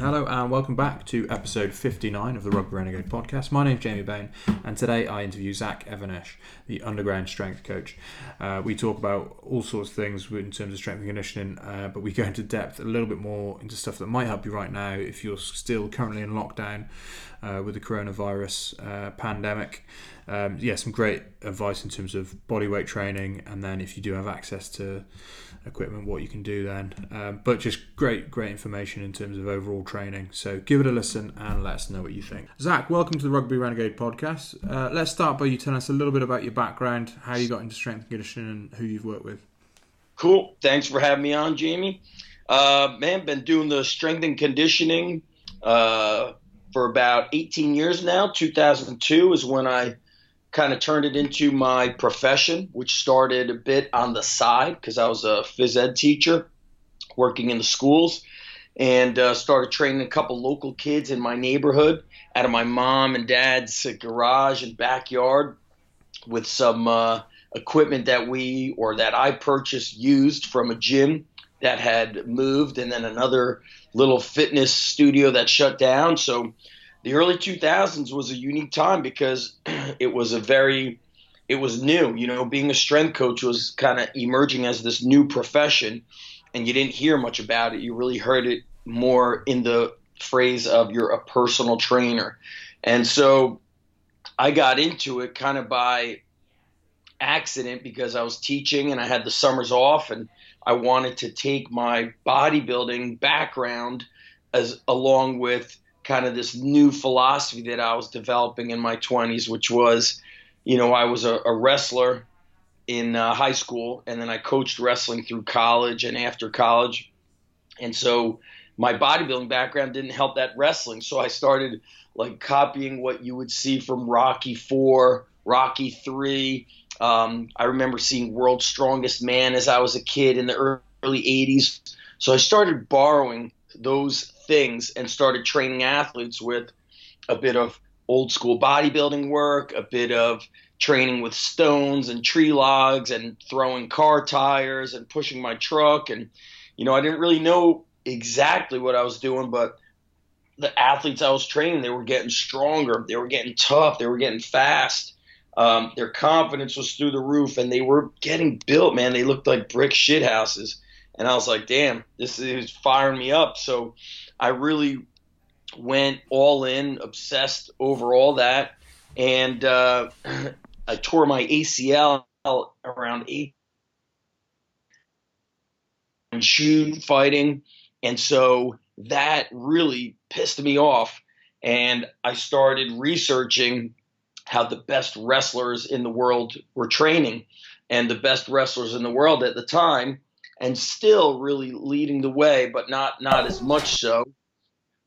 Hello and welcome back to episode 59 of the Rugby Renegade podcast. My name is Jamie Bain and today I interview Zach Even-Esh, the underground strength coach. Uh, we talk about all sorts of things in terms of strength and conditioning, uh, but we go into depth a little bit more into stuff that might help you right now if you're still currently in lockdown uh, with the coronavirus uh, pandemic. Um, yeah, some great advice in terms of body weight training, and then if you do have access to equipment, what you can do then. Um, but just great, great information in terms of overall training. So give it a listen and let us know what you think. Zach, welcome to the Rugby Renegade podcast. Uh, let's start by you telling us a little bit about your background, how you got into strength and conditioning, and who you've worked with. Cool. Thanks for having me on, Jamie. Uh, man, been doing the strength and conditioning uh, for about 18 years now. 2002 is when I kind of turned it into my profession, which started a bit on the side because I was a phys ed teacher working in the schools and uh, started training a couple local kids in my neighborhood out of my mom and dad's garage and backyard with some uh, equipment that we or that I purchased used from a gym that had moved and then another little fitness studio that shut down. So the early 2000s was a unique time because it was a very it was new you know being a strength coach was kind of emerging as this new profession and you didn't hear much about it. You really heard it more in the phrase of you're a personal trainer. And so i got into it kind of by accident because i was teaching and i had the summers off and i wanted to take my bodybuilding background as along with kind of this new philosophy that I was developing in my 20s, which was, you know, I was a, a wrestler in uh, high school, and then I coached wrestling through college and after college. And so my bodybuilding background didn't help that wrestling. So I started like copying what you would see from Rocky Four, Rocky Three. Um, I remember seeing World's Strongest Man as I was a kid in the early 80s. So I started borrowing those things and started training athletes with a bit of old school bodybuilding work, a bit of training with stones and tree logs and throwing car tires and pushing my truck. And you know I didn't really know exactly what I was doing but the athletes I was training they were getting stronger. They were getting tough. They were getting fast. Um, their confidence was through the roof and they were getting built man. They looked like brick shit houses and I was like damn this is firing me up. So I really went all in, obsessed over all that, and uh, I tore my ACL around eight. And shoot fighting, and so that really pissed me off, and I started researching how the best wrestlers in the world were training, and the best wrestlers in the world at the time and still really leading the way, but not not as much so,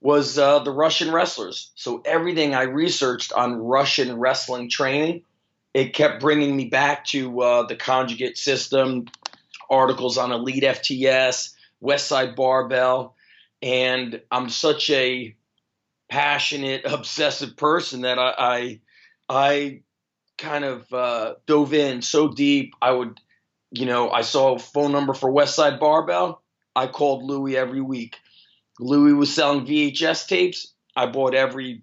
was uh, the Russian wrestlers. So everything I researched on Russian wrestling training, it kept bringing me back to uh, the conjugate system, articles on Elite FTS, West Side Barbell, and I'm such a passionate, obsessive person that I I, I kind of uh, dove in so deep. I would you know, I saw a phone number for Westside Barbell. I called Louie every week. Louie was selling VHS tapes. I bought every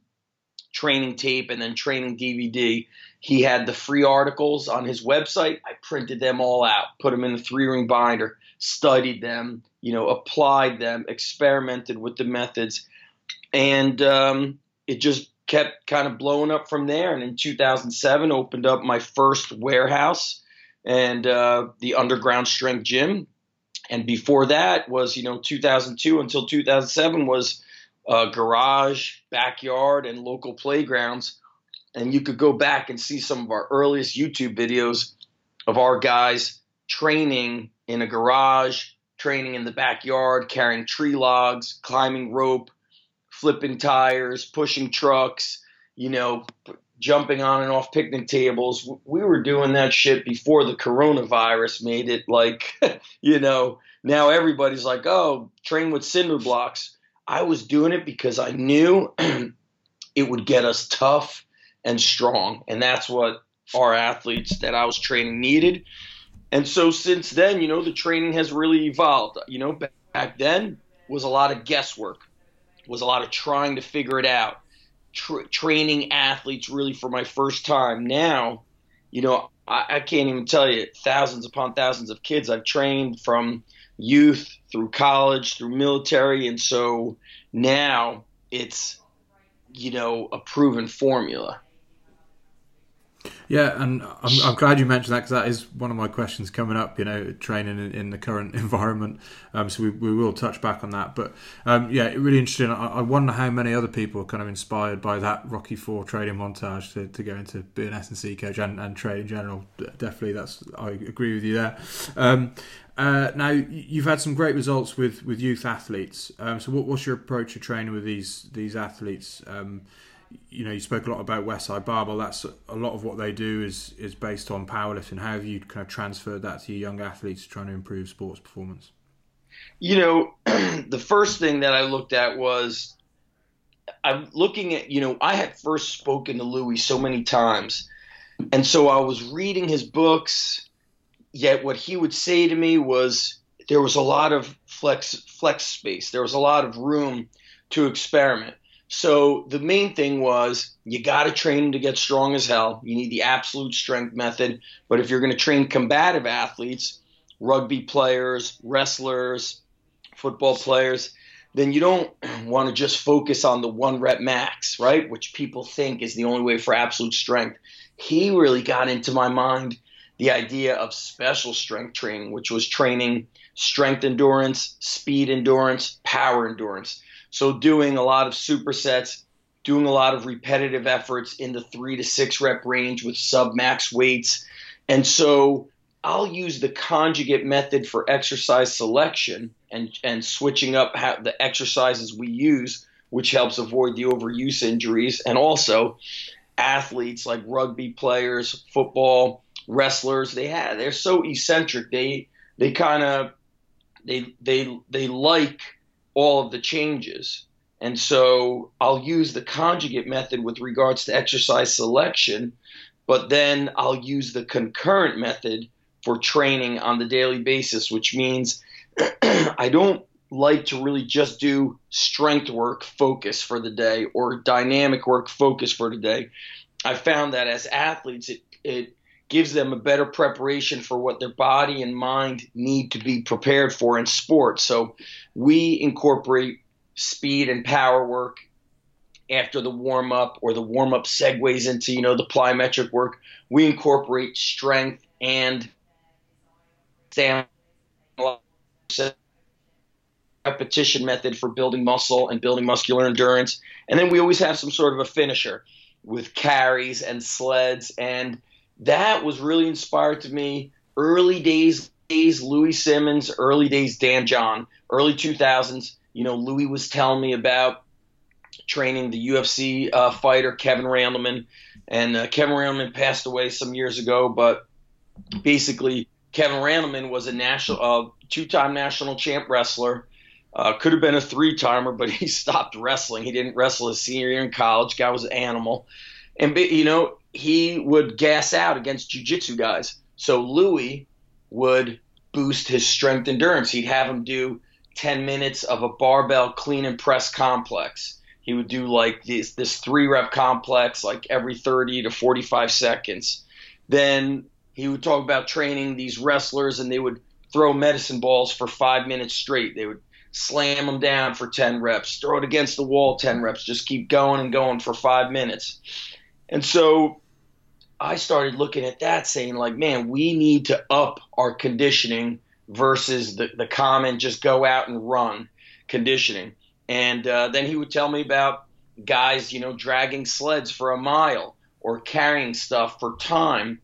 training tape and then training DVD. He had the free articles on his website. I printed them all out, put them in a three ring binder, studied them, you know, applied them, experimented with the methods, and um, it just kept kind of blowing up from there. And in 2007, opened up my first warehouse and uh, the underground strength gym. And before that was, you know, 2002 until 2007 was uh, garage, backyard, and local playgrounds. And you could go back and see some of our earliest YouTube videos of our guys training in a garage, training in the backyard, carrying tree logs, climbing rope, flipping tires, pushing trucks, you know, jumping on and off picnic tables. We were doing that shit before the coronavirus made it like, you know, now everybody's like, oh, train with cinder blocks. I was doing it because I knew it would get us tough and strong. And that's what our athletes that I was training needed. And so since then, you know, the training has really evolved. You know, back then was a lot of guesswork, was a lot of trying to figure it out tra- training athletes really for my first time. Now, you know, I, I can't even tell you thousands upon thousands of kids I've trained from youth through college through military, and so now it's you know a proven formula. Yeah, and I'm, I'm glad you mentioned that because that is one of my questions coming up. You know, training in, in the current environment. Um, so we, we will touch back on that. But um, yeah, really interesting. I, I, wonder how many other people are kind of inspired by that Rocky Four training montage to, to go into being an S and C coach and, and trade in general. Definitely, that's I agree with you there. Um, uh, now you've had some great results with, with youth athletes. Um, so what, what's your approach to training with these these athletes? You know, you spoke a lot about Westside Barbell. That's a lot of what they do is is based on powerlifting. How have you kind of transferred that to your young athletes trying to improve sports performance? You know, the first thing that I looked at was I'm looking at, you know, I had first spoken to Louie so many times. And so I was reading his books, yet what he would say to me was there was a lot of flex flex space. There was a lot of room to experiment. So the main thing was you got to train to get strong as hell. You need the absolute strength method. But if you're going to train combative athletes, rugby players, wrestlers, football players, then you don't want to just focus on the one rep max, right? Which people think is the only way for absolute strength. He really got into my mind the idea of special strength training, which was training strength endurance, speed endurance, power endurance. So doing a lot of supersets, doing a lot of repetitive efforts in the three to six rep range with sub max weights. And so I'll use the conjugate method for exercise selection and, and switching up how, the exercises we use, which helps avoid the overuse injuries. And also, athletes like rugby players, football, wrestlers, they have, they're so eccentric. They they kind of they they they like all of the changes. And so I'll use the conjugate method with regards to exercise selection, but then I'll use the concurrent method for training on the daily basis, which means I don't like to really just do strength work focus for the day or dynamic work focus for the day. I found that as athletes, it, it gives them a better preparation for what their body and mind need to be prepared for in sports. So we incorporate speed and power work after the warm up or the warm up segues into, you know, the plyometric work. We incorporate strength and repetition method for building muscle and building muscular endurance. And then we always have some sort of a finisher with carries and sleds and that was really inspired to me. Early days, days Louie Simmons, early days Dan John, early 2000s. You know, Louie was telling me about training the UFC uh, fighter Kevin Randleman, and uh, Kevin Randleman passed away some years ago. But basically, Kevin Randleman was a national, uh, two-time national champ wrestler. Uh, could have been a three-timer, but he stopped wrestling. He didn't wrestle his senior year in college. Guy was an animal, and you know he would gas out against jiu-jitsu guys. So Louie would boost his strength endurance. He'd have him do 10 minutes of a barbell clean and press complex. He would do like this this three rep complex like every 30 to 45 seconds. Then he would talk about training these wrestlers and they would throw medicine balls for 5 minutes straight. They would slam them down for 10 reps, throw it against the wall 10 reps, just keep going and going for 5 minutes. And so I started looking at that saying, like, man, we need to up our conditioning versus the, the common just go out and run conditioning. And uh, then he would tell me about guys, you know, dragging sleds for a mile or carrying stuff for time,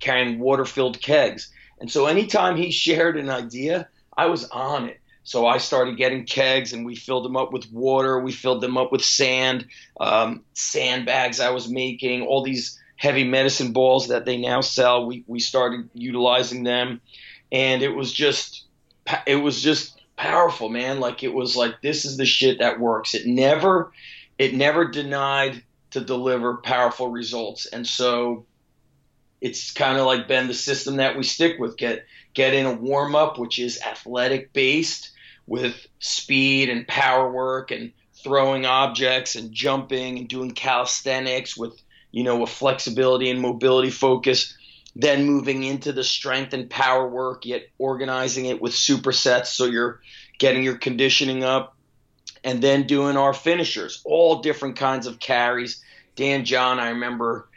carrying water filled kegs. And so anytime he shared an idea, I was on it So I started getting kegs and we filled them up with water. We filled them up with sand, um, sandbags I was making, all these heavy medicine balls that they now sell. We, we started utilizing them and it was just, it was just powerful, man. Like it was like, this is the shit that works. It never, it never denied to deliver powerful results. And so it's kind of like been the system that we stick with. Get, get in a warm up, which is athletic based with speed and power work and throwing objects and jumping and doing calisthenics with you know a flexibility and mobility focus then moving into the strength and power work yet organizing it with supersets so you're getting your conditioning up and then doing our finishers all different kinds of carries dan john i remember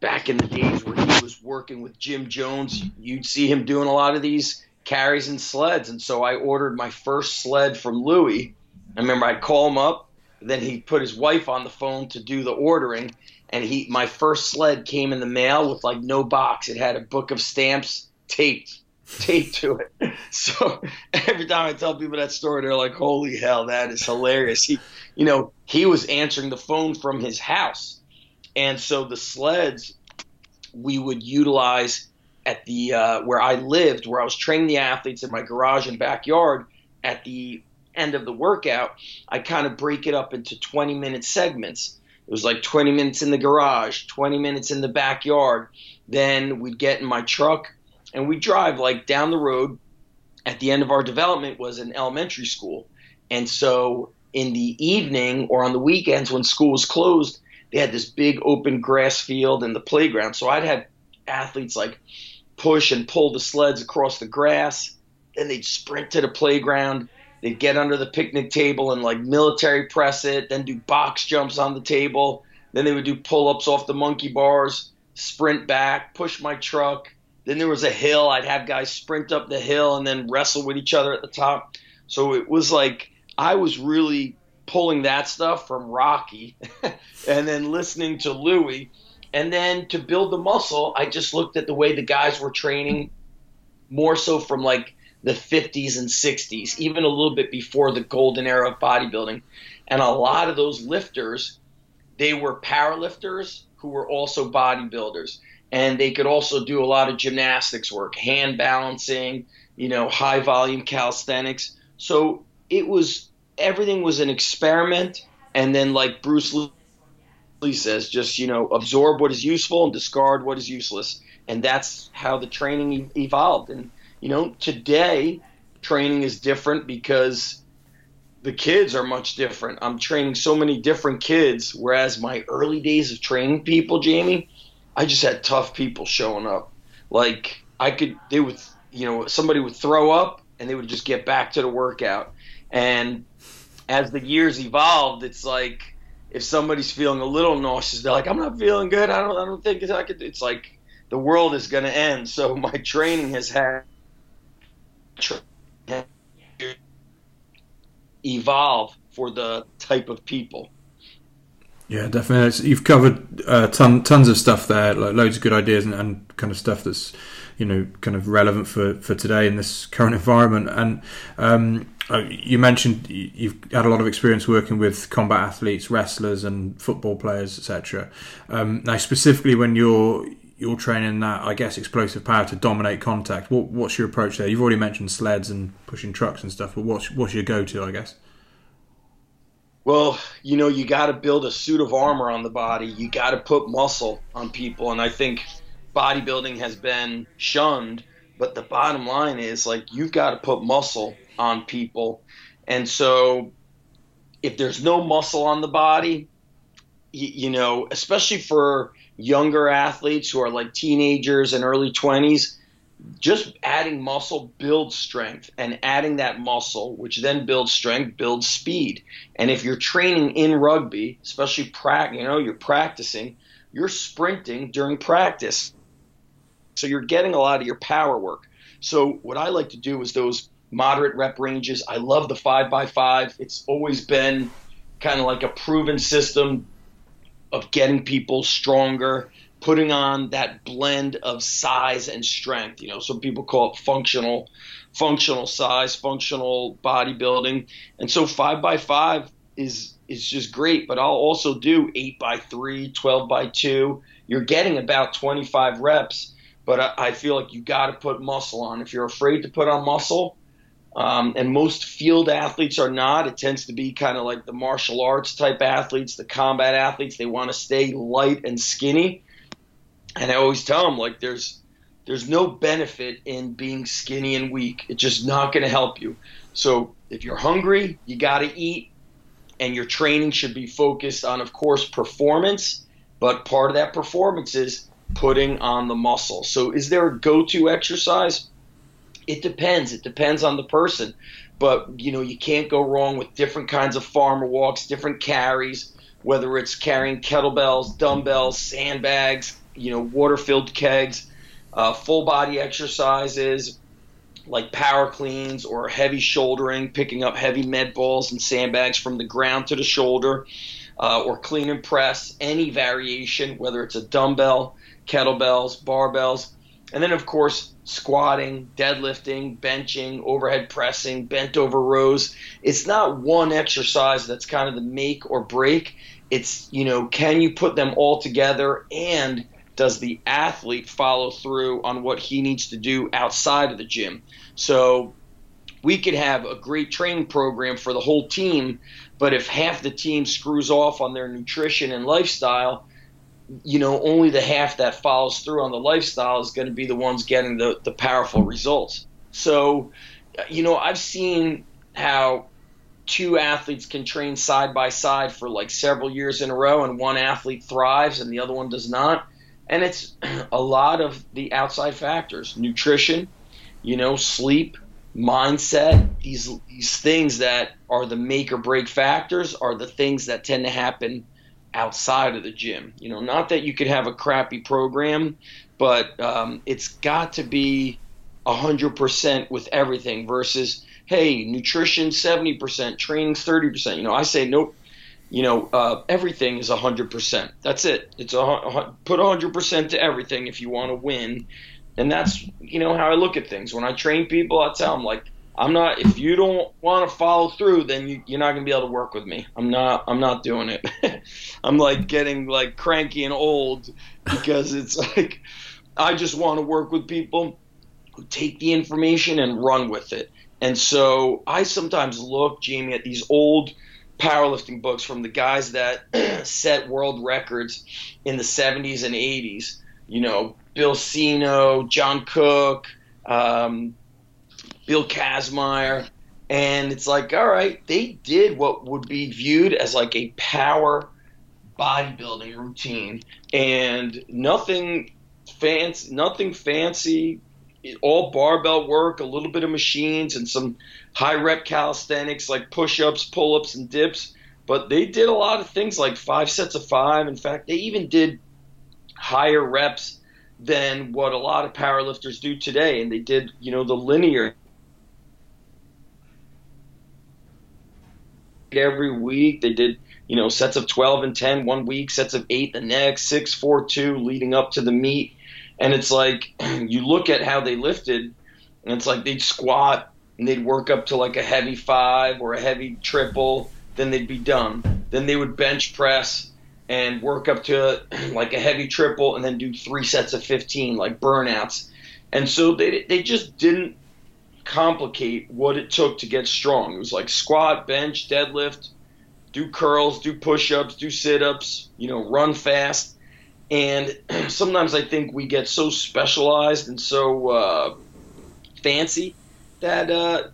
back in the days where he was working with jim jones you'd see him doing a lot of these carries and sleds. And so I ordered my first sled from Louie. I remember I'd call him up, then he put his wife on the phone to do the ordering. And he, my first sled came in the mail with like no box. It had a book of stamps taped, taped to it. So every time I tell people that story, they're like, "Holy hell, that is hilarious!" He, you know, he was answering the phone from his house, and so the sleds we would utilize at the uh, where I lived, where I was training the athletes in my garage and backyard. At the end of the workout, I kind of break it up into 20 minute segments. It was like 20 minutes in the garage, 20 minutes in the backyard. Then we'd get in my truck and we'd drive like down the road. At the end of our development was an elementary school. And so in the evening or on the weekends when school was closed, they had this big open grass field and the playground. So I'd have athletes like push and pull the sleds across the grass. Then they'd sprint to the playground. They'd get under the picnic table and like military press it, then do box jumps on the table. Then they would do pull ups off the monkey bars, sprint back, push my truck. Then there was a hill. I'd have guys sprint up the hill and then wrestle with each other at the top. So it was like I was really pulling that stuff from Rocky and then listening to Louie. and then to build the muscle, I just looked at the way the guys were training more so from like the 50s and 60s, even a little bit before the golden era of bodybuilding. And a lot of those lifters, they were power lifters who were also bodybuilders. And they could also do a lot of gymnastics work, hand balancing, you know, high volume calisthenics. So it was everything was an experiment. And then, like Bruce Lee says just you know absorb what is useful and discard what is useless and that's how the training evolved and you know today training is different because the kids are much different i'm training so many different kids whereas my early days of training people jamie i just had tough people showing up like i could they would you know somebody would throw up and they would just get back to the workout and as the years evolved it's like if somebody's feeling a little nauseous, they're like, "I'm not feeling good. I don't. I don't think I could." It's like the world is going to end. So my training has had evolve for the type of people. Yeah, definitely. You've covered uh, ton, tons of stuff there, like loads of good ideas and, and, kind of stuff that's you know kind of relevant for, for today in this current environment. And um, uh, you mentioned you've had a lot of experience working with combat athletes, wrestlers, and football players, etc. Um, now, specifically when you're you're training that, I guess, explosive power to dominate contact. What, what's your approach there? You've already mentioned sleds and pushing trucks and stuff, but what's what's your go-to? I guess. Well, you know, you got to build a suit of armor on the body. You got to put muscle on people, and I think bodybuilding has been shunned. But the bottom line is, like, you've got to put muscle on people. And so if there's no muscle on the body, you, you know, especially for younger athletes who are like teenagers and early 20s, just adding muscle builds strength and adding that muscle which then builds strength builds speed and if you're training in rugby especially pra- you know you're practicing you're sprinting during practice so you're getting a lot of your power work so what i like to do is those moderate rep ranges. I love the five by five. It's always been kind of like a proven system of getting people stronger, putting on that blend of size and strength. You know, some people call it functional, functional size, functional bodybuilding. And so five by five is is just great. But I'll also do eight by three, 12 by two. You're getting about 25 reps, but I, I feel like you got to put muscle on. If you're afraid to put on muscle, um, and most field athletes are not. It tends to be kind of like the martial arts type athletes, the combat athletes. They want to stay light and skinny. And I always tell them like there's there's no benefit in being skinny and weak. It's just not going to help you. So if you're hungry, you got to eat, and your training should be focused on, of course, performance. But part of that performance is putting on the muscle. So is there a go-to exercise? It depends. It depends on the person. But you know, you can't go wrong with different kinds of farmer walks, different carries, whether it's carrying kettlebells, dumbbells, sandbags, you know, water-filled kegs, uh, full body exercises like power cleans or heavy shouldering, picking up heavy med balls and sandbags from the ground to the shoulder, uh, or clean and press, any variation, whether it's a dumbbell, kettlebells, barbells. And then, of course, squatting, deadlifting, benching, overhead pressing, bent over rows. It's not one exercise that's kind of the make or break. It's, you know, can you put them all together and does the athlete follow through on what he needs to do outside of the gym? So we could have a great training program for the whole team, but if half the team screws off on their nutrition and lifestyle, you know, only the half that follows through on the lifestyle is going to be the ones getting the, the powerful results. So, you know, I've seen how two athletes can train side by side for like several years in a row, and one athlete thrives and the other one does not. And it's a lot of the outside factors nutrition, you know, sleep, mindset, these, these things that are the make or break factors are the things that tend to happen outside of the gym. You know, not that you could have a crappy program, but um, it's got to be 100% with everything versus, hey, nutrition 70%, training 30%. You know, I say, nope. You know, uh, everything is 100%. That's it. It's a, a put 100% to everything if you want to win. And that's, you know, how I look at things. When I train people, I tell them, like, I'm not. If you don't want to follow through, then you, you're not gonna be able to work with me. I'm not. I'm not doing it. I'm like getting like cranky and old because it's like I just want to work with people who take the information and run with it. And so I sometimes look, Jamie, at these old powerlifting books from the guys that set world records in the 70s and 80s. You know, Bill Seno, John Kuc. Um, Bill Kazmaier, and it's like, all right, they did what would be viewed as like a power bodybuilding routine, and nothing fancy, nothing fancy, all barbell work, a little bit of machines, and some high rep calisthenics like push ups, pull ups, and dips. But they did a lot of things like five sets of five. In fact, they even did higher reps than what a lot of powerlifters do today. And they did, you know, the linear every week. They did, you know, sets of 12 and 10 one week, sets of 8 the next, 6, 4, 2 leading up to the meet. And it's like, you look at how they lifted, and it's like they'd squat and they'd work up to like a heavy five or a heavy triple, then they'd be done. Then they would bench press and work up to like a heavy triple and then do three sets of 15, like burnouts. And so they, they just didn't complicate what it took to get strong. It was like squat, bench, deadlift, do curls, do push-ups, do sit-ups, you know, run fast. And sometimes I think we get so specialized and so uh, fancy that uh,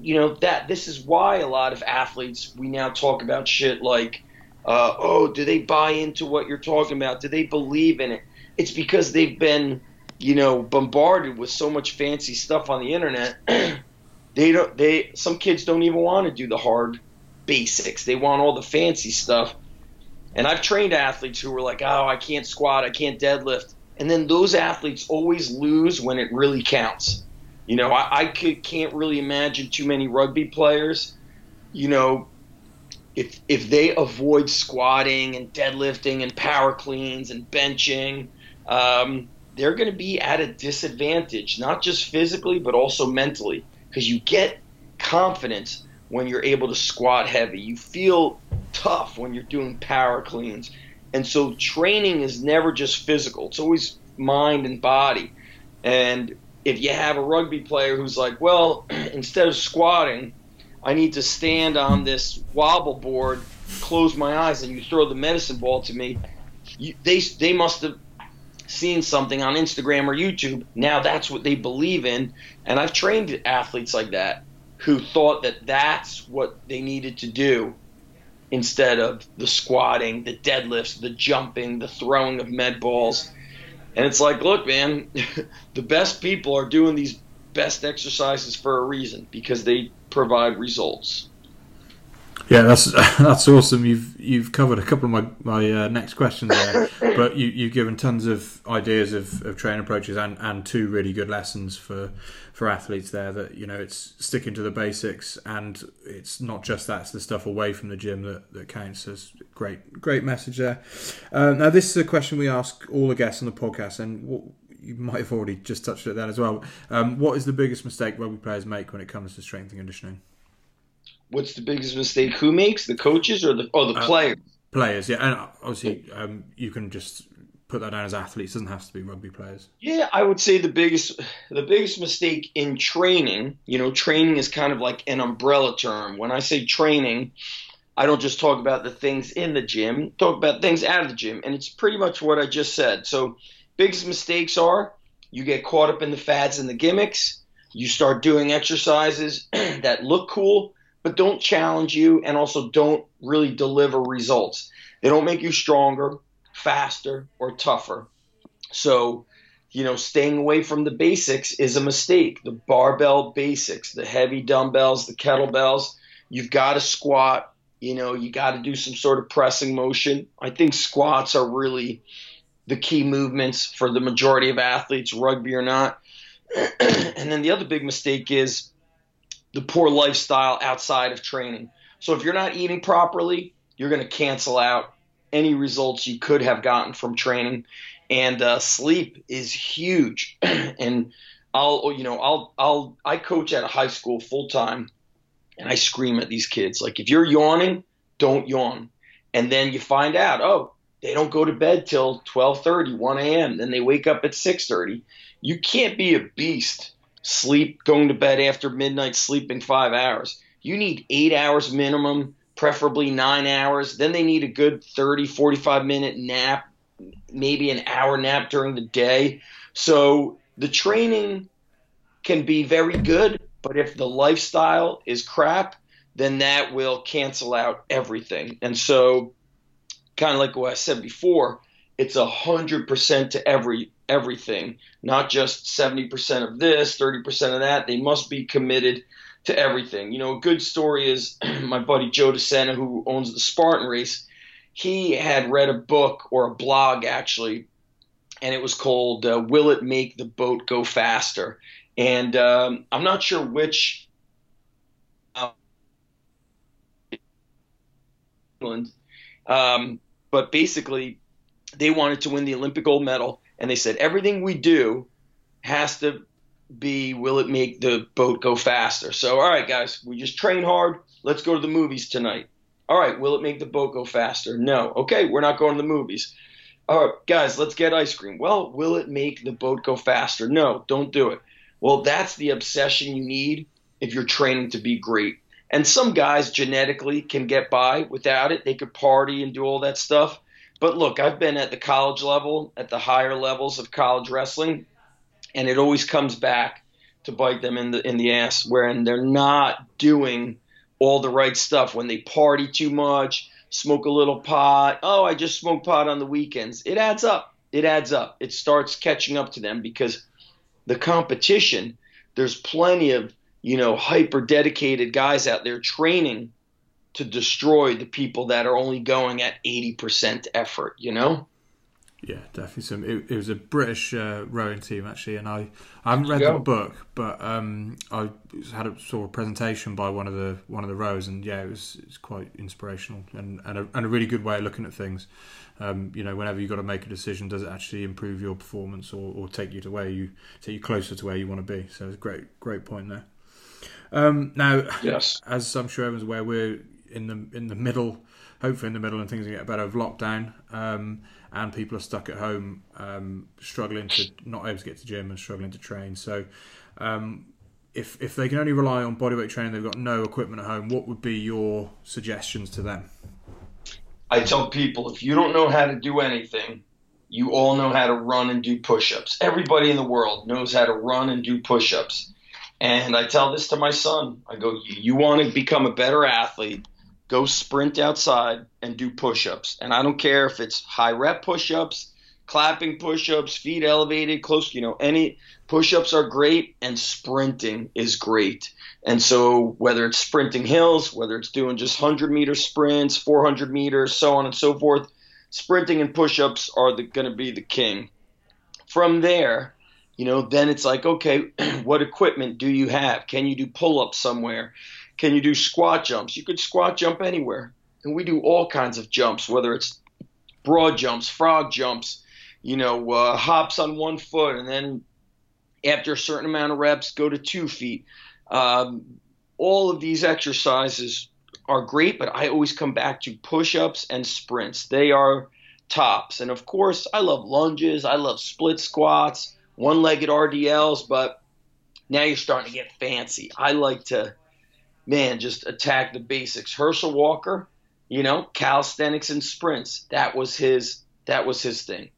you know that this is why a lot of athletes we now talk about shit like, uh, oh, do they buy into what you're talking about? Do they believe in it? It's because they've been you know, bombarded with so much fancy stuff on the internet, they don't. They some kids don't even want to do the hard basics. They want all the fancy stuff. And I've trained athletes who were like, "Oh, I can't squat, I can't deadlift," and then those athletes always lose when it really counts. You know, I, I could, can't really imagine too many rugby players, you know, if if they avoid squatting and deadlifting and power cleans and benching um, they're going to be at a disadvantage, not just physically, but also mentally, because you get confidence when you're able to squat heavy. You feel tough when you're doing power cleans. And so training is never just physical, it's always mind and body. And if you have a rugby player who's like, well, instead of squatting, I need to stand on this wobble board, close my eyes, and you throw the medicine ball to me, you, they, they must have seen something on Instagram or YouTube. Now that's what they believe in. And I've trained athletes like that who thought that that's what they needed to do instead of the squatting, the deadlifts, the jumping, the throwing of med balls. And it's like, look, man, the best people are doing these best exercises for a reason because they provide results. Yeah, that's that's awesome. You've you've covered a couple of my my uh, next questions there, but you you've given tons of ideas of, of training approaches and, and two really good lessons for for athletes there. That you know it's sticking to the basics and it's not just that's the stuff away from the gym that, that counts. As great great message there. Uh, now this is a question we ask all the guests on the podcast, and what, you might have already just touched it then as well. Um, what is the biggest mistake rugby players make when it comes to strength and conditioning? What's the biggest mistake? Who makes the coaches or the oh the uh, players? Players, yeah, and obviously um, you can just put that down as athletes. It doesn't have to be rugby players. Yeah, I would say the biggest the biggest mistake in training. You know, training is kind of like an umbrella term. When I say training, I don't just talk about the things in the gym. Talk about things out of the gym, and it's pretty much what I just said. So, biggest mistakes are you get caught up in the fads and the gimmicks. You start doing exercises that look cool, but don't challenge you and also don't really deliver results. They don't make you stronger, faster, or tougher. So, you know, staying away from the basics is a mistake. The barbell basics, the heavy dumbbells, the kettlebells, you've got to squat, you know, you got to do some sort of pressing motion. I think squats are really the key movements for the majority of athletes, rugby or not. and then the other big mistake is the poor lifestyle outside of training. So if you're not eating properly, you're going to cancel out any results you could have gotten from training. And uh, sleep is huge. and I'll, you know, I'll, I'll, I coach at a high school full time, and I scream at these kids like, if you're yawning, don't yawn. And then you find out, oh, they don't go to bed till 12:30, 1 a.m. Then they wake up at 6:30. You can't be a beast sleep, going to bed after midnight, sleeping five hours. You need eight hours minimum, preferably nine hours. Then they need a good 30, 45 minute nap, maybe an hour nap during the day. So the training can be very good, but if the lifestyle is crap, then that will cancel out everything. And so, kind of like what I said before, it's a hundred percent to every everything, not just 70% of this, 30% of that. They must be committed to everything. You know, a good story is my buddy Joe DeSena, who owns the Spartan Race. He had read a book or a blog actually, and it was called uh, "Will It Make the Boat Go Faster?" And um, I'm not sure which. Um, but basically, they wanted to win the Olympic gold medal and they said everything we do has to be will it make the boat go faster? So, all right, guys, we just train hard. Let's go to the movies tonight. All right, will it make the boat go faster? No. Okay, we're not going to the movies. All right, guys, let's get ice cream. Well, will it make the boat go faster? No, don't do it. Well, that's the obsession you need if you're training to be great. And some guys genetically can get by without it. They could party and do all that stuff. But look, I've been at the college level, at the higher levels of college wrestling, and it always comes back to bite them in the in the ass when they're not doing all the right stuff. When they party too much, smoke a little pot. Oh, I just smoke pot on the weekends. It adds up. It adds up. It starts catching up to them because the competition. There's plenty of you know hyper dedicated guys out there training to destroy the people that are only going at 80% effort, you know? Yeah, definitely. Some. It, it was a British uh, rowing team actually, and I, I haven't read the book, but um, I had a sort of presentation by one of the one of the rowers, and yeah, it was it's quite inspirational and and a, and a really good way of looking at things. Um, you know, whenever you've got to make a decision, does it actually improve your performance or, or take you to where you take you closer to where you want to be? So it's a great great point there. Um, now, yes, as I'm sure everyone's aware, we're in the in the middle, hopefully in the middle, and things get better of lockdown, um, and people are stuck at home, um, struggling to not able to get to gym and struggling to train. So, um, if if they can only rely on bodyweight training, they've got no equipment at home. What would be your suggestions to them? I tell people if you don't know how to do anything, you all know how to run and do push-ups. Everybody in the world knows how to run and do push-ups. And I tell this to my son. I go, you want to become a better athlete, go sprint outside and do push-ups. And I don't care if it's high rep push-ups, clapping push-ups, feet elevated, close, you know, any push-ups are great and sprinting is great. And so whether it's sprinting hills, whether it's doing just 100 meter sprints, 400 meters, so on and so forth, sprinting and push-ups are going to be the king. From there, you know, then it's like, okay, what equipment do you have? Can you do pull ups somewhere? Can you do squat jumps? You could squat jump anywhere. And we do all kinds of jumps, whether it's broad jumps, frog jumps, you know, uh, hops on one foot, and then after a certain amount of reps, go to two feet. Um, all of these exercises are great, but I always come back to push ups and sprints. They are tops. And of course, I love lunges, I love split squats one legged RDLs, but now you're starting to get fancy. I like to, man, just attack the basics. Herschel Walker, you know, calisthenics and sprints. That was his. That was his thing.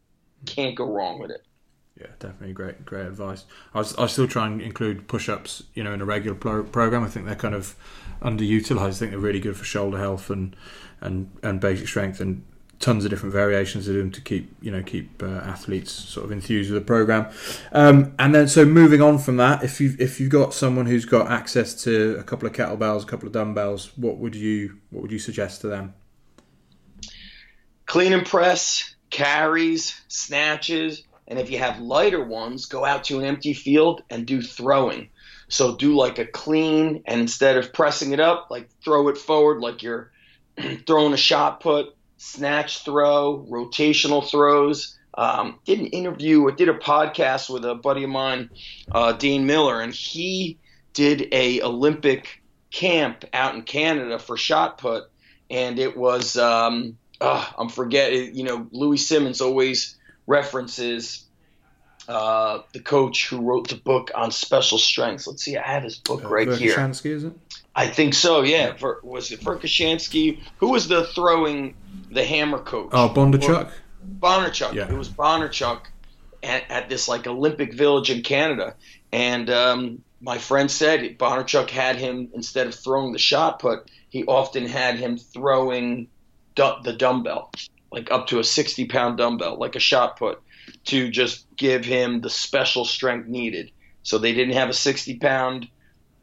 Can't go wrong with it. Yeah, definitely great, great advice. I, was, I still try and include push-ups, you know, in a regular pro- program. I think they're kind of underutilized. I think they're really good for shoulder health and and and basic strength. And tons of different variations of them to keep you know keep uh, athletes sort of enthused with the program. Um, and then so moving on from that, if you if you've got someone who's got access to a couple of kettlebells, a couple of dumbbells, what would you what would you suggest to them? Clean and press, carries, snatches, and if you have lighter ones, go out to an empty field and do throwing. So do like a clean, and instead of pressing it up, like throw it forward like you're throwing a shot put snatch throw, rotational throws. Um, did an interview, I did a podcast with a buddy of mine, uh, Dean Miller, and he did a Olympic camp out in Canada for shot put, and it was um, uh, I'm forgetting. You know, Louie Simmons always references uh, the coach who wrote the book on special strengths. Let's see, I have his book uh, right here. is it? I think so. Yeah. For, was it Verkhoshansky? Who was the throwing the hammer coach? Oh, Bondarchuk. Bondarchuk. Yeah. It was Bondarchuk at, at this like Olympic Village in Canada, and um, my friend said Bondarchuk had him instead of throwing the shot put, he often had him throwing du- the dumbbell, like up to a sixty pound dumbbell, like a shot put, to just give him the special strength needed. So they didn't have a sixty pound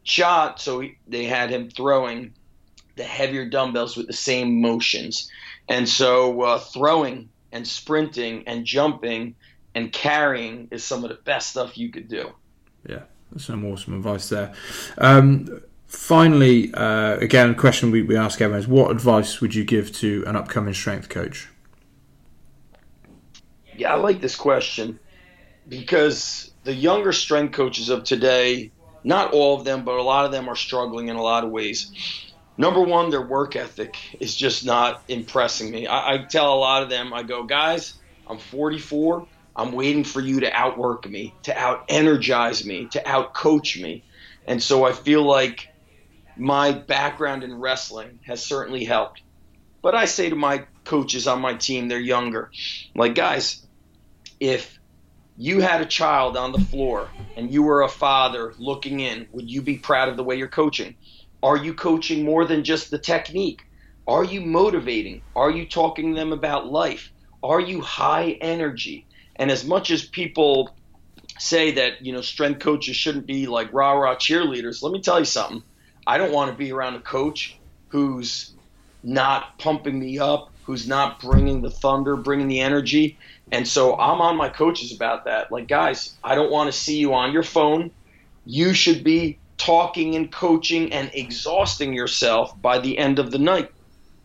shot, so he, they had him throwing the heavier dumbbells with the same motions. And so uh, throwing and sprinting and jumping and carrying is some of the best stuff you could do. Yeah, that's some awesome advice there. Um, finally, uh, again, a question we, we ask everyone is what advice would you give to an upcoming strength coach? Yeah, I like this question because the younger strength coaches of today not all of them, but a lot of them are struggling in a lot of ways. Number one, their work ethic is just not impressing me. I, I tell a lot of them, I go, guys, I'm 44. I'm waiting for you to outwork me, to out energize me, to out coach me. And so I feel like my background in wrestling has certainly helped. But I say to my coaches on my team, they're younger, like, guys, if you had a child on the floor and you were a father looking in, would you be proud of the way you're coaching? Are you coaching more than just the technique? Are you motivating? Are you talking to them about life? Are you high energy? And as much as people say that, you know, strength coaches shouldn't be like rah rah cheerleaders, let me tell you something. I don't want to be around a coach who's not pumping me up, who's not bringing the thunder, bringing the energy. And so I'm on my coaches about that. Like, guys, I don't want to see you on your phone. You should be talking and coaching and exhausting yourself by the end of the night.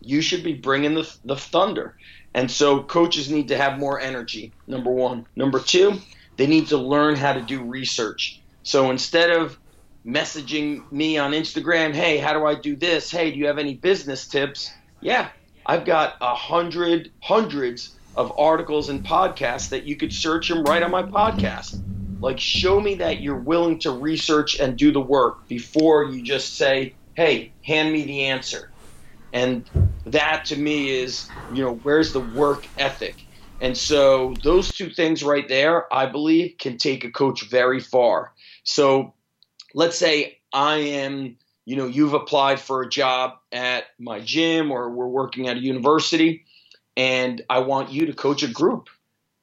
You should be bringing the, the thunder. And so coaches need to have more energy, number one. Number two, they need to learn how to do research. So instead of messaging me on Instagram, hey, how do I do this? Hey, do you have any business tips? Yeah, I've got a hundred, hundreds of articles and podcasts that you could search them right on my podcast. Like, show me that you're willing to research and do the work before you just say, hey, hand me the answer. And that to me is, you know, where's the work ethic? And so those two things right there, I believe, can take a coach very far. So let's say I am, you know, you've applied for a job at my gym or we're working at a university and I want you to coach a group.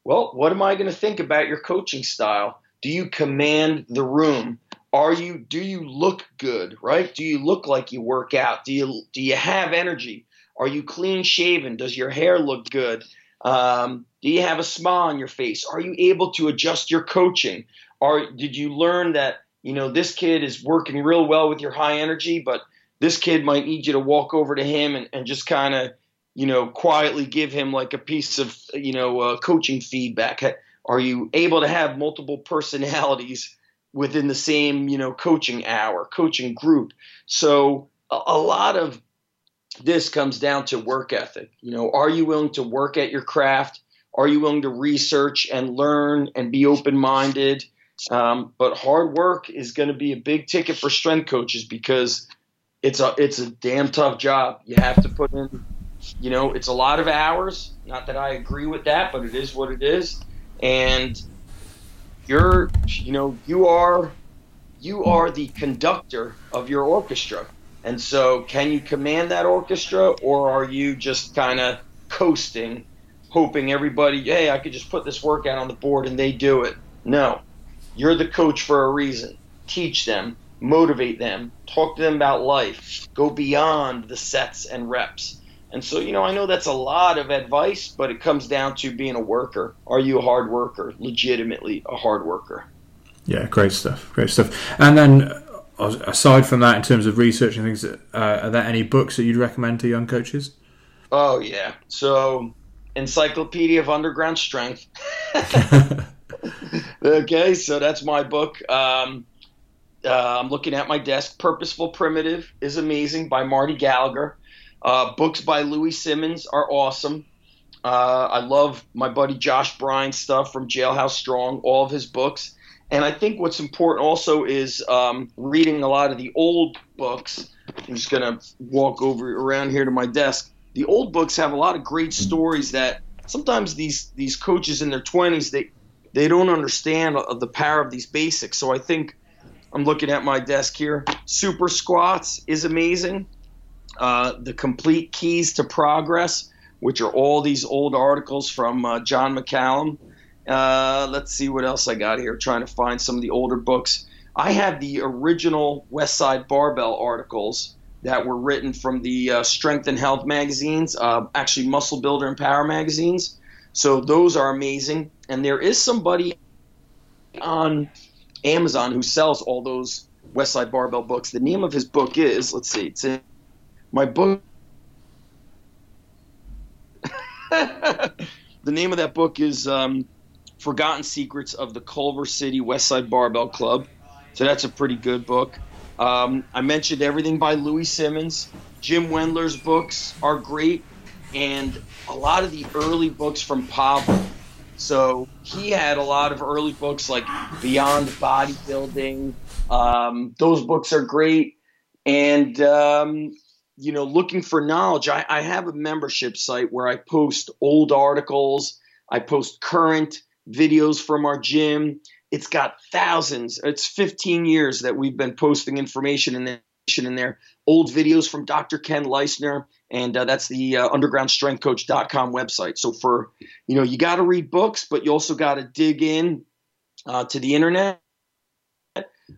Well, what am I going to think about your coaching style? Do you command the room? Are you do you look good, right? Do you look like you work out? Do you do you have energy? Are you clean shaven? Does your hair look good? Um, do you have a smile on your face? Are you able to adjust your coaching? Or did you learn that you know this kid is working real well with your high energy, but this kid might need you to walk over to him and, and just kind of you know quietly give him like a piece of you know uh, coaching feedback? Are you able to have multiple personalities within the same you know coaching hour, coaching group? So a, a lot of this comes down to work ethic. You know, are you willing to work at your craft? Are you willing to research and learn and be open minded? Um, but hard work is going to be a big ticket for strength coaches because it's a it's a damn tough job. You have to put in, you know, it's a lot of hours. Not that I agree with that, but it is what it is. And you're, you know, you are you are the conductor of your orchestra. And so, can you command that orchestra, or are you just kind of coasting, hoping everybody, hey, I could just put this workout on the board and they do it? No. You're the coach for a reason. Teach them, motivate them, talk to them about life, go beyond the sets and reps. And so, you know, I know that's a lot of advice, but it comes down to being a worker. Are you a hard worker? Legitimately a hard worker. Yeah, great stuff. Great stuff. And then aside from that, in terms of research and things, uh, are there any books that you'd recommend to young coaches? Oh yeah, so Encyclopedia of Underground Strength. okay, so that's my book. Um, uh, I'm looking at my desk. Purposeful Primitive is amazing by Marty Gallagher. Uh, books by Louie Simmons are awesome. Uh, I love my buddy Josh Bryant's stuff from Jailhouse Strong, all of his books. And I think what's important also is um, reading a lot of the old books. I'm just going to walk over around here to my desk. The old books have a lot of great stories that sometimes these these coaches in their 20s they they don't understand the power of these basics. So I think I'm looking at my desk here. Super squats is amazing. Uh, the complete keys to progress, which are all these old articles from uh, John McCallum. Uh, let's see what else I got here. Trying to find some of the older books. I have the original Westside Barbell articles that were written from the uh, Strength and Health magazines, uh, actually Muscle Builder and Power magazines. So those are amazing. And there is somebody on Amazon who sells all those Westside Barbell books. The name of his book is, let's see, it's in my book. the name of that book is um, Forgotten Secrets of the Culver City Westside Barbell Club. So that's a pretty good book. Um, I mentioned everything by Louie Simmons. Jim Wendler's books are great, and a lot of the early books from Pavel. So he had a lot of early books like Beyond Bodybuilding. Um, those books are great. And, um, you know, looking for knowledge, I, I have a membership site where I post old articles, I post current videos from our gym. It's got thousands. It's 15 years that we've been posting information in there. In there, old videos from Dr. Ken Leistner, and uh, that's the uh, undergroundstrengthcoach.com website. So for you know, you got to read books, but you also got to dig in uh, to the internet.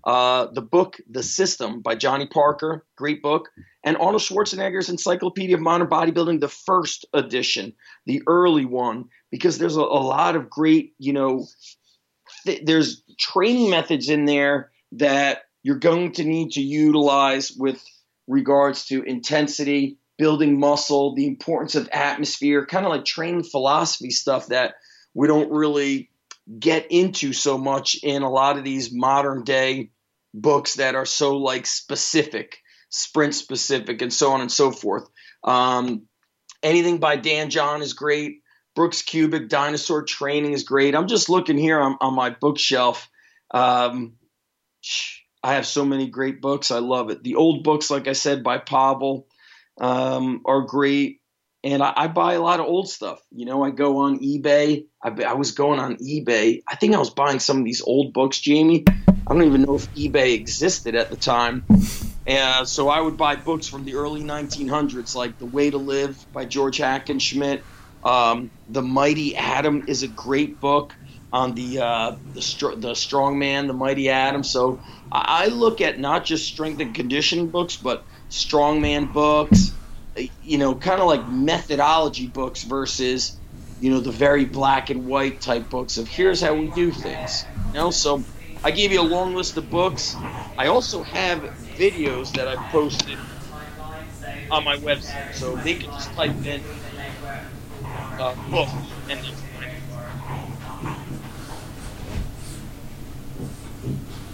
Uh, the book The System by Johnny Parker, great book, and Arnold Schwarzenegger's Encyclopedia of Modern Bodybuilding, the first edition, the early one, because there's a, a lot of great, you know, th- there's training methods in there that you're going to need to utilize with regards to intensity, building muscle, the importance of atmosphere, kind of like training philosophy stuff that we don't really get into so much in a lot of these modern day books that are so like specific, sprint specific, and so on and so forth. Um, anything by Dan John is great. Brooks Kubik Dinosaur Training is great. I'm just looking here on, on my bookshelf. Um, I have so many great books. I love it. The old books, like I said, by Pavel, um, are great. And I, I, buy a lot of old stuff. You know, I go on eBay. I, I, was going on eBay. I think I was buying some of these old books, Jamie. I don't even know if eBay existed at the time. And so I would buy books from the early 1900s, like The Way to Live by George Hackenschmidt. Um, the Mighty Atom is a great book on the uh, the, str- the strong man, the mighty Atom. So I look at not just strength and conditioning books, but strongman books, you know, kind of like methodology books versus, you know, the very black and white type books of here's how we do things. You know, so I gave you a long list of books. I also have videos that I've posted on my website, so they can just type in uh, book and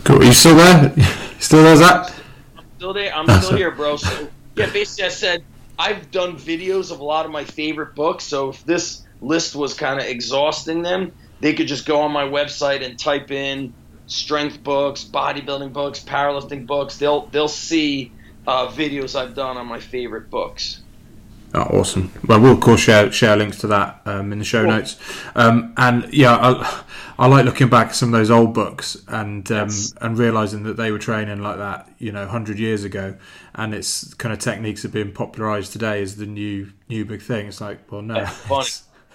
Cool. Are you still there? still there, Zach? I'm still there. I'm still here, bro. So yeah, basically, I said I've done videos of a lot of my favorite books. So if this list was kind of exhausting them, they could just go on my website and type in strength books, bodybuilding books, powerlifting books. They'll they'll see uh, videos I've done on my favorite books. Oh, awesome. Well, we'll of course share share links to that um, in the show cool. notes. Um, and yeah, I, I, like looking back at some of those old books and um, yes. and realizing that they were training like that, you know, hundred years ago, and it's kind of techniques that are being popularized today as the new new big thing. It's like, well, no.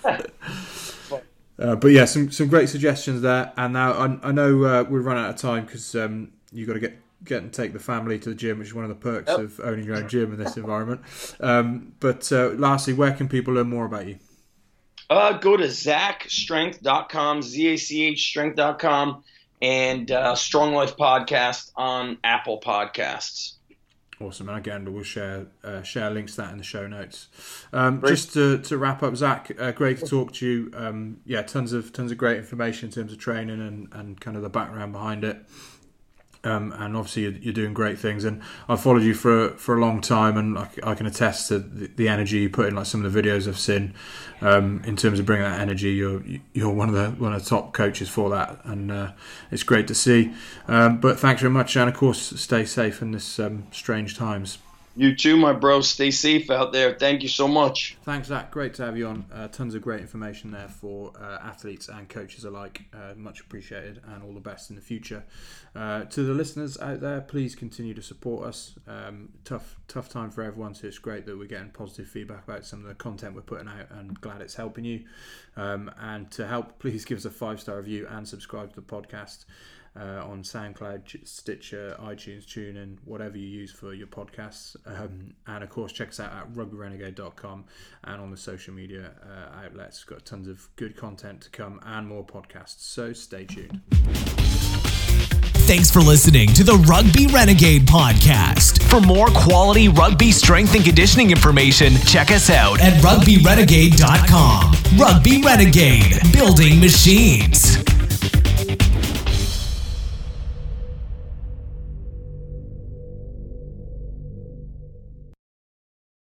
uh, but yeah, some some great suggestions there. And now I, I know uh, we've run out of time because um, you've got to get get and take the family to the gym, which is one of the perks of owning your own gym in this environment. Um, but uh, lastly, where can people learn more about you? Uh, go to zachstrength.com, Z-A-C-H strength.com, and uh, Strong Life Podcast on Apple Podcasts. Awesome, and again, we'll share uh, share links to that in the show notes. Um, just to, to wrap up, Zach, uh, great to talk to you. Um, yeah, tons of tons of great information in terms of training and, and kind of the background behind it. Um, and obviously you're, you're, doing great things. And I've followed you for for a long time, and I, I can attest to the, the, energy you put in. Like some of the videos I've seen, um, in terms of bringing that energy, you're you're one of the one of the top coaches for that, and uh, it's great to see. Um, but thanks very much, and of course, stay safe in this um, strange times. You too, my bro. Stay safe out there. Thank you so much. Thanks, Zach. Great to have you on. Uh, tons of great information there for uh, athletes and coaches alike. Uh, much appreciated, and all the best in the future. Uh, to the listeners out there, please continue to support us. Um, tough, tough time for everyone, so it's great that we're getting positive feedback about some of the content we're putting out, and glad it's helping you. Um, and to help, please give us a five star review and subscribe to the podcast uh, on SoundCloud, Stitcher, iTunes, TuneIn, whatever you use for your podcasts. Um, and of course, check us out at rugbyrenegade.com and on the social media uh, outlets. Got tons of good content to come and more podcasts. So stay tuned. Thanks for listening to the Rugby Renegade podcast. For more quality rugby strength and conditioning information, check us out at rugbyrenegade.com. Rugby Renegade, building machines.